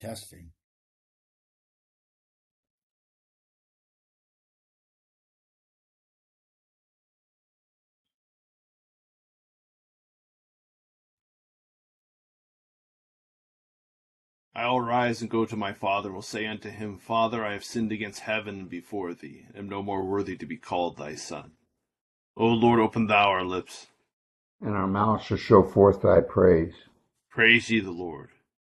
Testing. I will rise and go to my father, and will say unto him, Father, I have sinned against heaven and before thee, and am no more worthy to be called thy son. O Lord, open thou our lips, and our mouth shall show forth thy praise. Praise ye the Lord.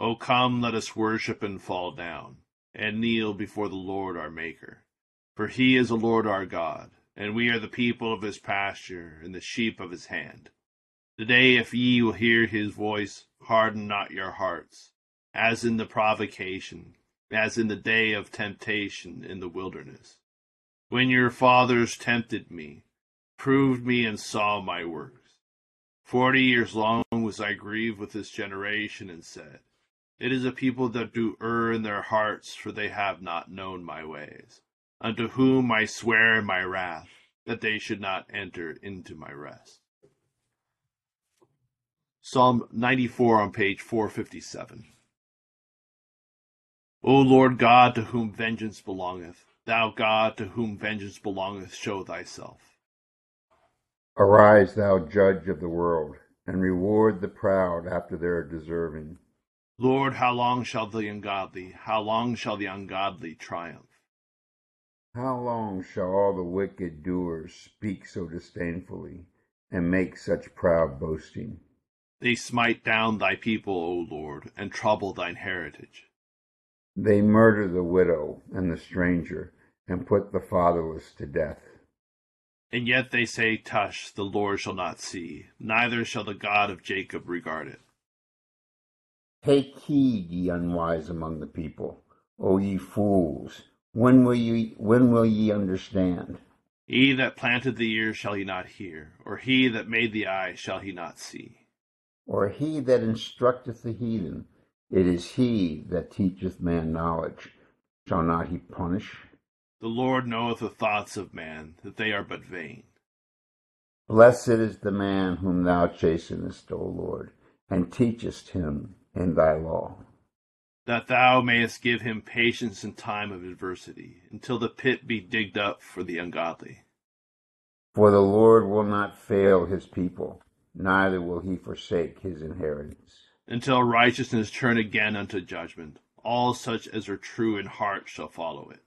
O come, let us worship and fall down, and kneel before the Lord our Maker. For he is the Lord our God, and we are the people of his pasture, and the sheep of his hand. Today, if ye will hear his voice, harden not your hearts, as in the provocation, as in the day of temptation in the wilderness. When your fathers tempted me, proved me, and saw my works. Forty years long was I grieved with this generation, and said, it is a people that do err in their hearts, for they have not known my ways. Unto whom I swear in my wrath, that they should not enter into my rest. Psalm 94 on page 457. O Lord God, to whom vengeance belongeth, thou God, to whom vengeance belongeth, show thyself. Arise, thou judge of the world, and reward the proud after their deserving. Lord, how long shall the ungodly, how long shall the ungodly triumph? How long shall all the wicked doers speak so disdainfully, and make such proud boasting? They smite down thy people, O Lord, and trouble thine heritage. They murder the widow and the stranger, and put the fatherless to death. And yet they say, Tush, the Lord shall not see, neither shall the God of Jacob regard it. Take heed, ye unwise among the people, O ye fools. When will ye when will ye understand? He that planted the ear shall he not hear, or he that made the eye shall he not see. Or he that instructeth the heathen, it is he that teacheth man knowledge. Shall not he punish? The Lord knoweth the thoughts of man, that they are but vain. Blessed is the man whom thou chastenest, O Lord, and teachest him in thy law. That thou mayest give him patience in time of adversity, until the pit be digged up for the ungodly. For the Lord will not fail his people, neither will he forsake his inheritance. Until righteousness turn again unto judgment, all such as are true in heart shall follow it.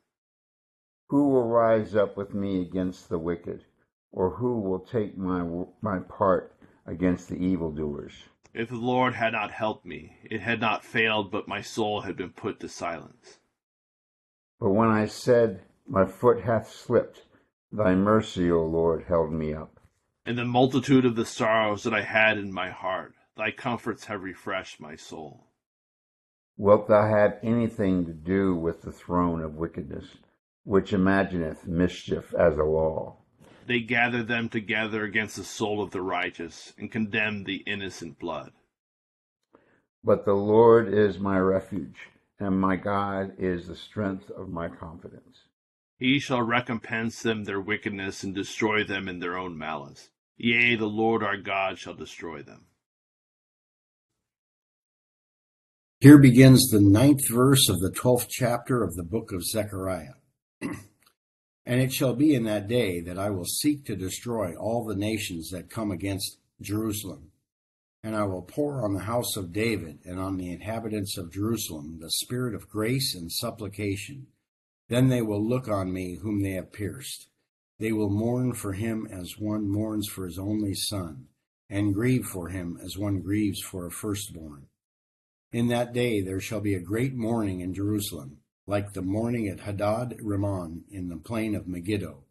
Who will rise up with me against the wicked, or who will take my, my part against the evildoers? If the Lord had not helped me, it had not failed, but my soul had been put to silence. But when I said, My foot hath slipped, thy mercy, O Lord, held me up. In the multitude of the sorrows that I had in my heart, thy comforts have refreshed my soul. Wilt thou have anything to do with the throne of wickedness, which imagineth mischief as a law? They gather them together against the soul of the righteous and condemn the innocent blood. But the Lord is my refuge, and my God is the strength of my confidence. He shall recompense them their wickedness and destroy them in their own malice. Yea, the Lord our God shall destroy them. Here begins the ninth verse of the twelfth chapter of the book of Zechariah. And it shall be in that day that I will seek to destroy all the nations that come against Jerusalem. And I will pour on the house of David and on the inhabitants of Jerusalem the spirit of grace and supplication. Then they will look on me whom they have pierced. They will mourn for him as one mourns for his only son, and grieve for him as one grieves for a firstborn. In that day there shall be a great mourning in Jerusalem like the mourning at Hadad Rimmon in the plain of Megiddo.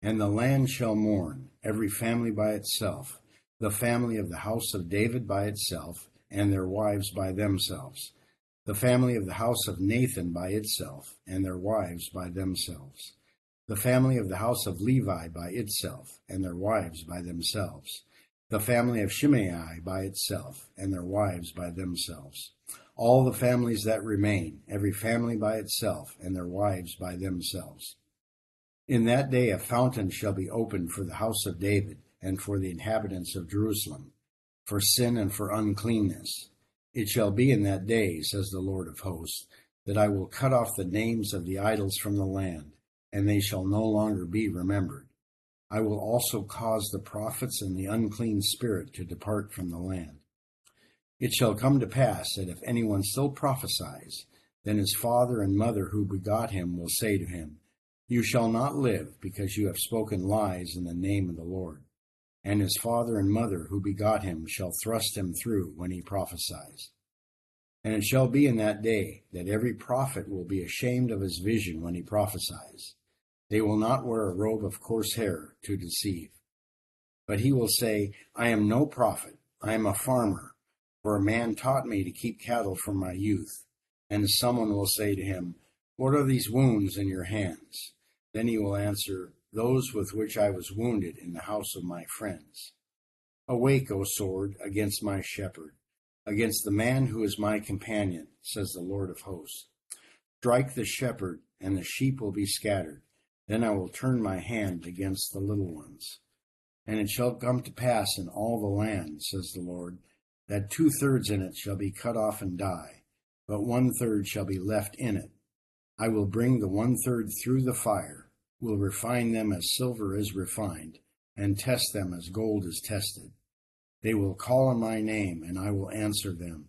And the land shall mourn, every family by itself, the family of the house of David by itself, and their wives by themselves, the family of the house of Nathan by itself, and their wives by themselves, the family of the house of Levi by itself, and their wives by themselves, the family of Shimei by itself, and their wives by themselves, all the families that remain, every family by itself, and their wives by themselves. In that day a fountain shall be opened for the house of David, and for the inhabitants of Jerusalem, for sin and for uncleanness. It shall be in that day, says the Lord of hosts, that I will cut off the names of the idols from the land, and they shall no longer be remembered. I will also cause the prophets and the unclean spirit to depart from the land. It shall come to pass that if anyone still prophesies, then his father and mother who begot him will say to him, You shall not live, because you have spoken lies in the name of the Lord. And his father and mother who begot him shall thrust him through when he prophesies. And it shall be in that day that every prophet will be ashamed of his vision when he prophesies. They will not wear a robe of coarse hair to deceive. But he will say, I am no prophet, I am a farmer for a man taught me to keep cattle from my youth. And someone will say to him, What are these wounds in your hands? Then he will answer, Those with which I was wounded in the house of my friends. Awake, O sword, against my shepherd, against the man who is my companion, says the Lord of hosts. Strike the shepherd, and the sheep will be scattered. Then I will turn my hand against the little ones. And it shall come to pass in all the land, says the Lord, that two thirds in it shall be cut off and die, but one third shall be left in it. I will bring the one third through the fire, will refine them as silver is refined, and test them as gold is tested. They will call on my name, and I will answer them.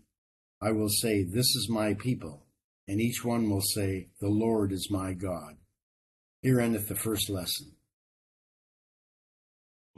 I will say, This is my people, and each one will say, The Lord is my God. Here endeth the first lesson.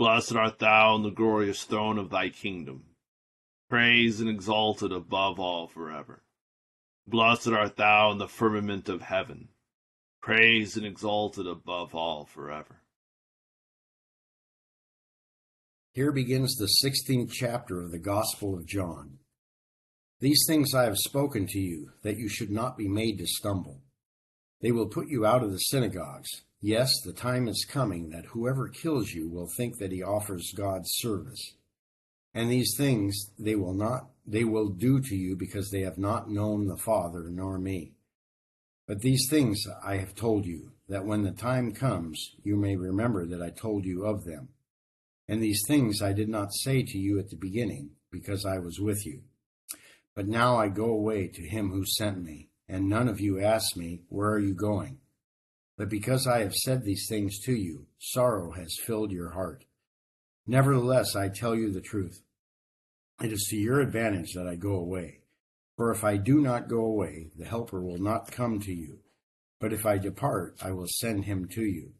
Blessed art thou in the glorious throne of thy kingdom, praised and exalted above all forever. Blessed art thou in the firmament of heaven, praised and exalted above all forever. Here begins the 16th chapter of the Gospel of John. These things I have spoken to you, that you should not be made to stumble. They will put you out of the synagogues. Yes, the time is coming that whoever kills you will think that he offers God's service. And these things they will not they will do to you because they have not known the Father nor me. But these things I have told you, that when the time comes you may remember that I told you of them. And these things I did not say to you at the beginning, because I was with you. But now I go away to him who sent me, and none of you ask me, Where are you going? But because I have said these things to you, sorrow has filled your heart. Nevertheless, I tell you the truth. It is to your advantage that I go away. For if I do not go away, the Helper will not come to you. But if I depart, I will send him to you.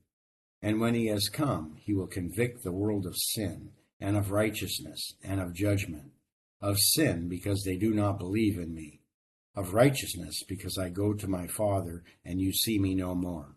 And when he has come, he will convict the world of sin, and of righteousness, and of judgment. Of sin, because they do not believe in me. Of righteousness, because I go to my Father, and you see me no more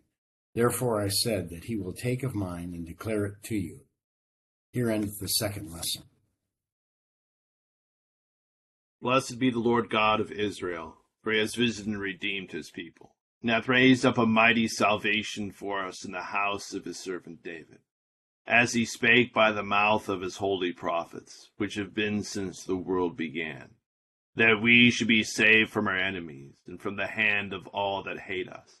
Therefore I said that he will take of mine and declare it to you. Here ends the second lesson. Blessed be the Lord God of Israel, for he has visited and redeemed his people, and hath raised up a mighty salvation for us in the house of his servant David, as he spake by the mouth of his holy prophets, which have been since the world began that we should be saved from our enemies and from the hand of all that hate us,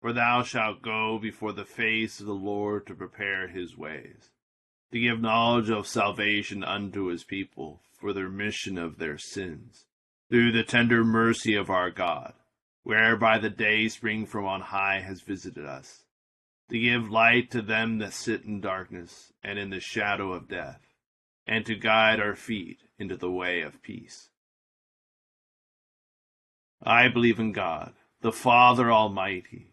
for thou shalt go before the face of the Lord to prepare his ways, to give knowledge of salvation unto his people for the remission of their sins, through the tender mercy of our God, whereby the day spring from on high has visited us, to give light to them that sit in darkness and in the shadow of death, and to guide our feet into the way of peace. I believe in God, the Father Almighty,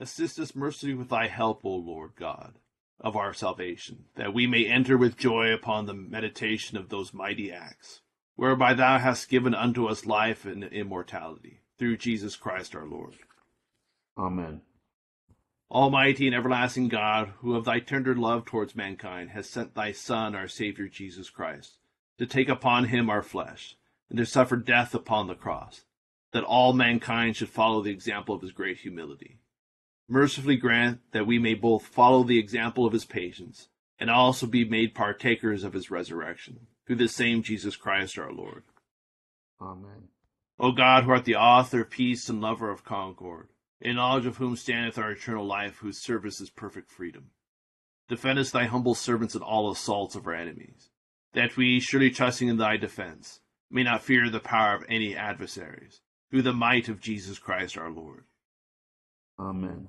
Assist us mercifully with thy help, O Lord God, of our salvation, that we may enter with joy upon the meditation of those mighty acts, whereby thou hast given unto us life and immortality, through Jesus Christ our Lord. Amen. Almighty and everlasting God, who of thy tender love towards mankind hast sent thy Son, our Saviour Jesus Christ, to take upon him our flesh, and to suffer death upon the cross that all mankind should follow the example of his great humility. Mercifully grant that we may both follow the example of his patience and also be made partakers of his resurrection, through the same Jesus Christ our Lord. Amen. O God, who art the author of peace and lover of concord, in knowledge of whom standeth our eternal life, whose service is perfect freedom, defend us thy humble servants in all assaults of our enemies, that we, surely trusting in thy defense, may not fear the power of any adversaries through the might of Jesus Christ our Lord. Amen.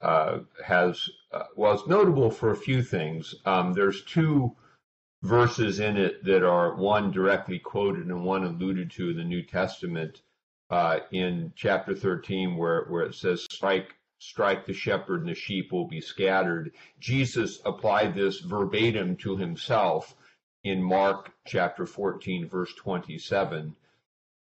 uh, has uh, it's notable for a few things. Um, there's two verses in it that are one directly quoted and one alluded to in the New Testament uh, in chapter 13, where where it says, "Strike." Strike the shepherd and the sheep will be scattered. Jesus applied this verbatim to himself in Mark chapter 14, verse 27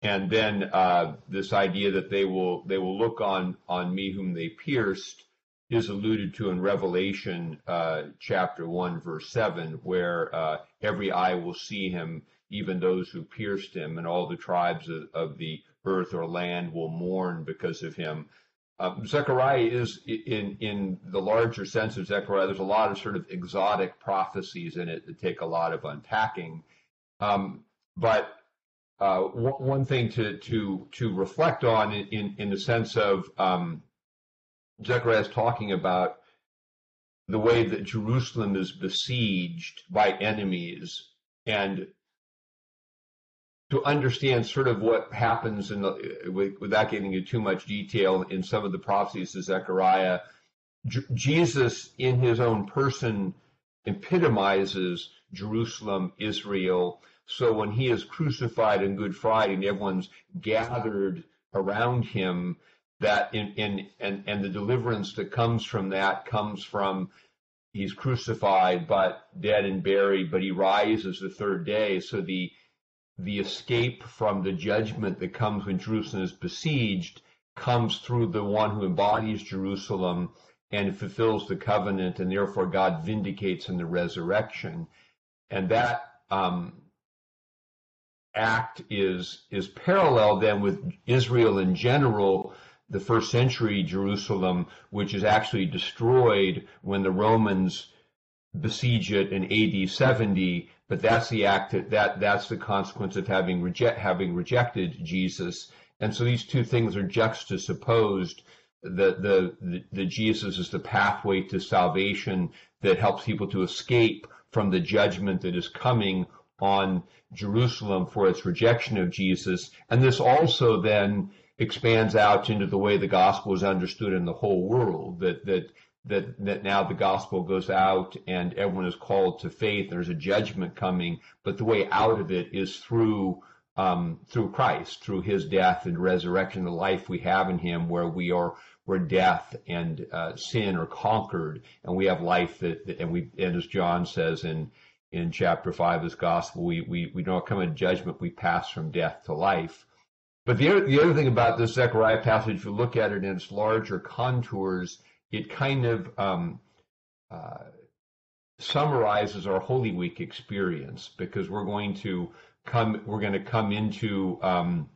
and then uh, this idea that they will they will look on on me whom they pierced is alluded to in Revelation uh, chapter one verse seven, where uh, every eye will see him, even those who pierced him, and all the tribes of, of the earth or land will mourn because of him. Um, Zechariah is in in the larger sense of Zechariah. There's a lot of sort of exotic prophecies in it that take a lot of unpacking, um, but uh, one thing to to to reflect on in in the sense of um, Zechariah is talking about the way that Jerusalem is besieged by enemies and to understand sort of what happens in the, without getting into too much detail in some of the prophecies of Zechariah, J- Jesus in his own person epitomizes Jerusalem, Israel. So when he is crucified on Good Friday and everyone's gathered around him, that in, in and and the deliverance that comes from that comes from he's crucified but dead and buried but he rises the third day. So the the escape from the judgment that comes when Jerusalem is besieged comes through the one who embodies Jerusalem and fulfills the covenant and therefore God vindicates in the resurrection. And that um, act is is parallel then with Israel in general the first century Jerusalem, which is actually destroyed when the Romans besiege it in AD 70. But that's the act that that's the consequence of having reject having rejected Jesus. And so these two things are juxtaposed. The, the, the, the Jesus is the pathway to salvation that helps people to escape from the judgment that is coming on Jerusalem for its rejection of Jesus. And this also then expands out into the way the gospel is understood in the whole world. That that that that now the gospel goes out and everyone is called to faith. There's a judgment coming, but the way out of it is through um, through Christ, through His death and resurrection, the life we have in Him, where we are where death and uh, sin are conquered, and we have life that, that, and we and as John says in in chapter five of his gospel, we we we don't come in judgment, we pass from death to life. But the other, the other thing about this Zechariah passage, if you look at it in its larger contours, it kind of um, uh, summarizes our Holy Week experience because we're going to come, we're going to come into, um,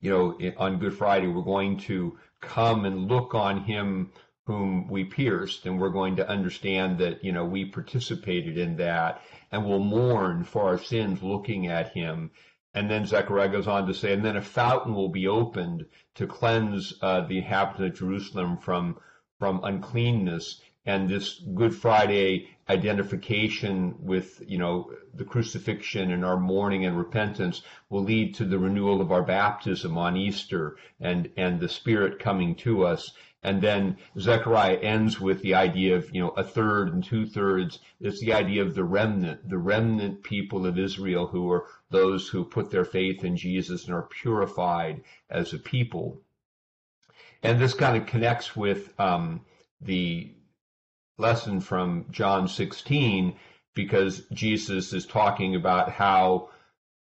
you know, on Good Friday, we're going to come and look on Him whom we pierced, and we're going to understand that, you know, we participated in that, and we'll mourn for our sins looking at Him and then Zechariah goes on to say, and then a fountain will be opened to cleanse uh, the inhabitants of Jerusalem from from uncleanness. And this Good Friday identification with, you know, the crucifixion and our mourning and repentance will lead to the renewal of our baptism on Easter and, and the Spirit coming to us. And then Zechariah ends with the idea of, you know, a third and two thirds. It's the idea of the remnant, the remnant people of Israel who are those who put their faith in Jesus and are purified as a people. And this kind of connects with um, the lesson from John 16 because Jesus is talking about how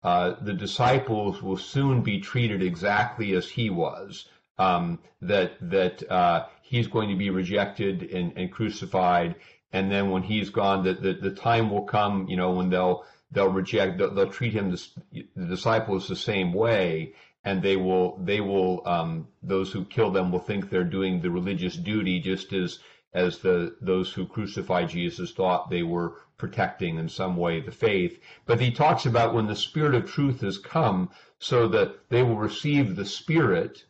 uh, the disciples will soon be treated exactly as he was um, that that uh, he's going to be rejected and, and crucified, and then when he's gone, that the, the time will come, you know, when they'll they'll reject, they'll, they'll treat him the, the disciples the same way, and they will they will um, those who kill them will think they're doing the religious duty just as as the those who crucified Jesus thought they were protecting in some way the faith. But he talks about when the Spirit of truth has come, so that they will receive the Spirit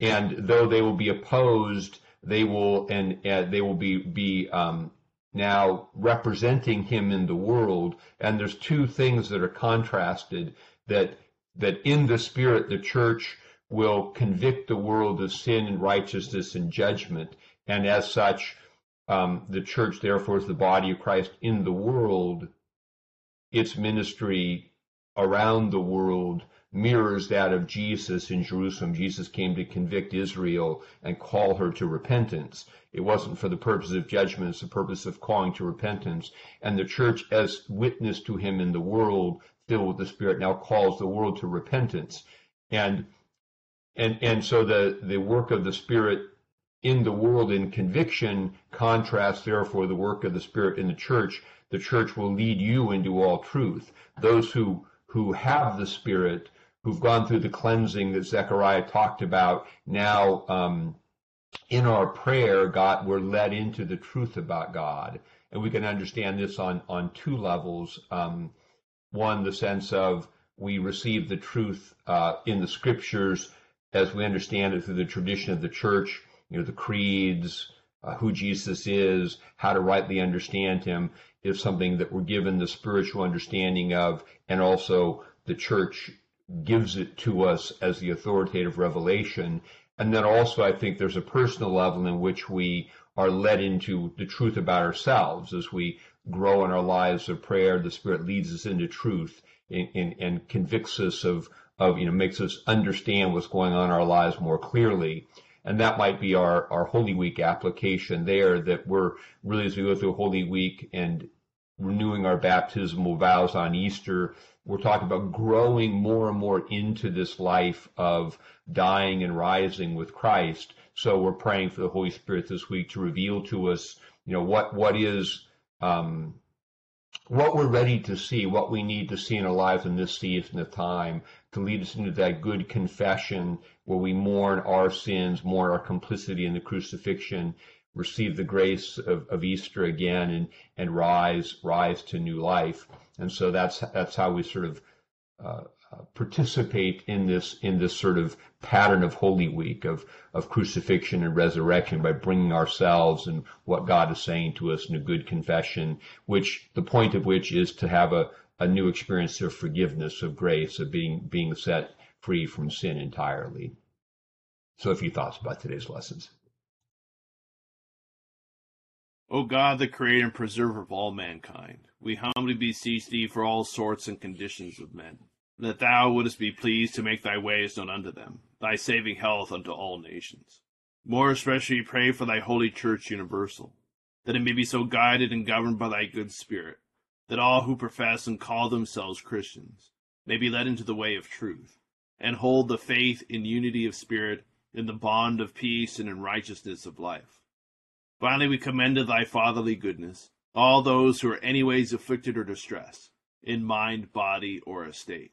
and though they will be opposed, they will and uh, they will be be um, now representing him in the world. And there's two things that are contrasted that that in the spirit the church will convict the world of sin and righteousness and judgment, and as such, um, the church therefore is the body of Christ in the world. Its ministry around the world mirrors that of Jesus in Jerusalem. Jesus came to convict Israel and call her to repentance. It wasn't for the purpose of judgment, it's the purpose of calling to repentance. And the church, as witness to him in the world, filled with the Spirit, now calls the world to repentance. And and and so the, the work of the Spirit in the world in conviction contrasts therefore the work of the Spirit in the church. The church will lead you into all truth. Those who who have the Spirit who've gone through the cleansing that Zechariah talked about, now um, in our prayer, God, we're led into the truth about God. And we can understand this on, on two levels. Um, one, the sense of we receive the truth uh, in the scriptures as we understand it through the tradition of the church, you know, the creeds, uh, who Jesus is, how to rightly understand him is something that we're given the spiritual understanding of, and also the church gives it to us as the authoritative revelation. And then also, I think there's a personal level in which we are led into the truth about ourselves as we grow in our lives of prayer. The Spirit leads us into truth and, and, and convicts us of, of, you know, makes us understand what's going on in our lives more clearly. And that might be our, our Holy Week application there that we're really, as we go through Holy Week and renewing our baptismal vows on Easter, we're talking about growing more and more into this life of dying and rising with Christ. So we're praying for the Holy Spirit this week to reveal to us, you know, what what is um, what we're ready to see, what we need to see in our lives in this season of time to lead us into that good confession where we mourn our sins, mourn our complicity in the crucifixion, receive the grace of, of Easter again and, and rise, rise to new life. And so that's, that's how we sort of, uh, participate in this in this sort of pattern of Holy Week of of crucifixion and resurrection by bringing ourselves and what God is saying to us in a good confession, which the point of which is to have a, a new experience of forgiveness, of grace, of being being set free from sin entirely. So, a few thoughts about today's lessons. O God, the creator and preserver of all mankind, we humbly beseech thee for all sorts and conditions of men that thou wouldest be pleased to make thy ways known unto them, thy saving health unto all nations. More especially pray for thy holy church universal, that it may be so guided and governed by thy good spirit, that all who profess and call themselves Christians may be led into the way of truth, and hold the faith in unity of spirit, in the bond of peace and in righteousness of life. Finally, we commend to thy fatherly goodness all those who are anyways afflicted or distressed, in mind, body, or estate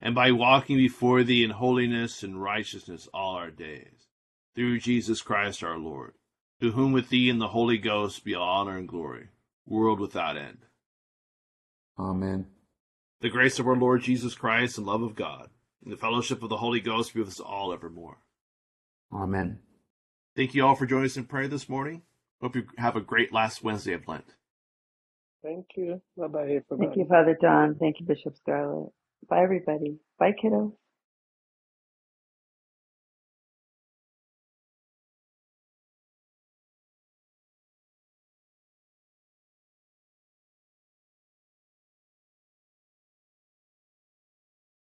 and by walking before thee in holiness and righteousness all our days, through Jesus Christ our Lord, to whom with thee and the Holy Ghost be all honor and glory, world without end. Amen. The grace of our Lord Jesus Christ and love of God, and the fellowship of the Holy Ghost be with us all evermore. Amen. Thank you all for joining us in prayer this morning. Hope you have a great last Wednesday of Lent. Thank you. Bye bye, everybody. Thank you, Father John. Thank you, Bishop Scarlett. Bye, everybody. Bye, kiddos.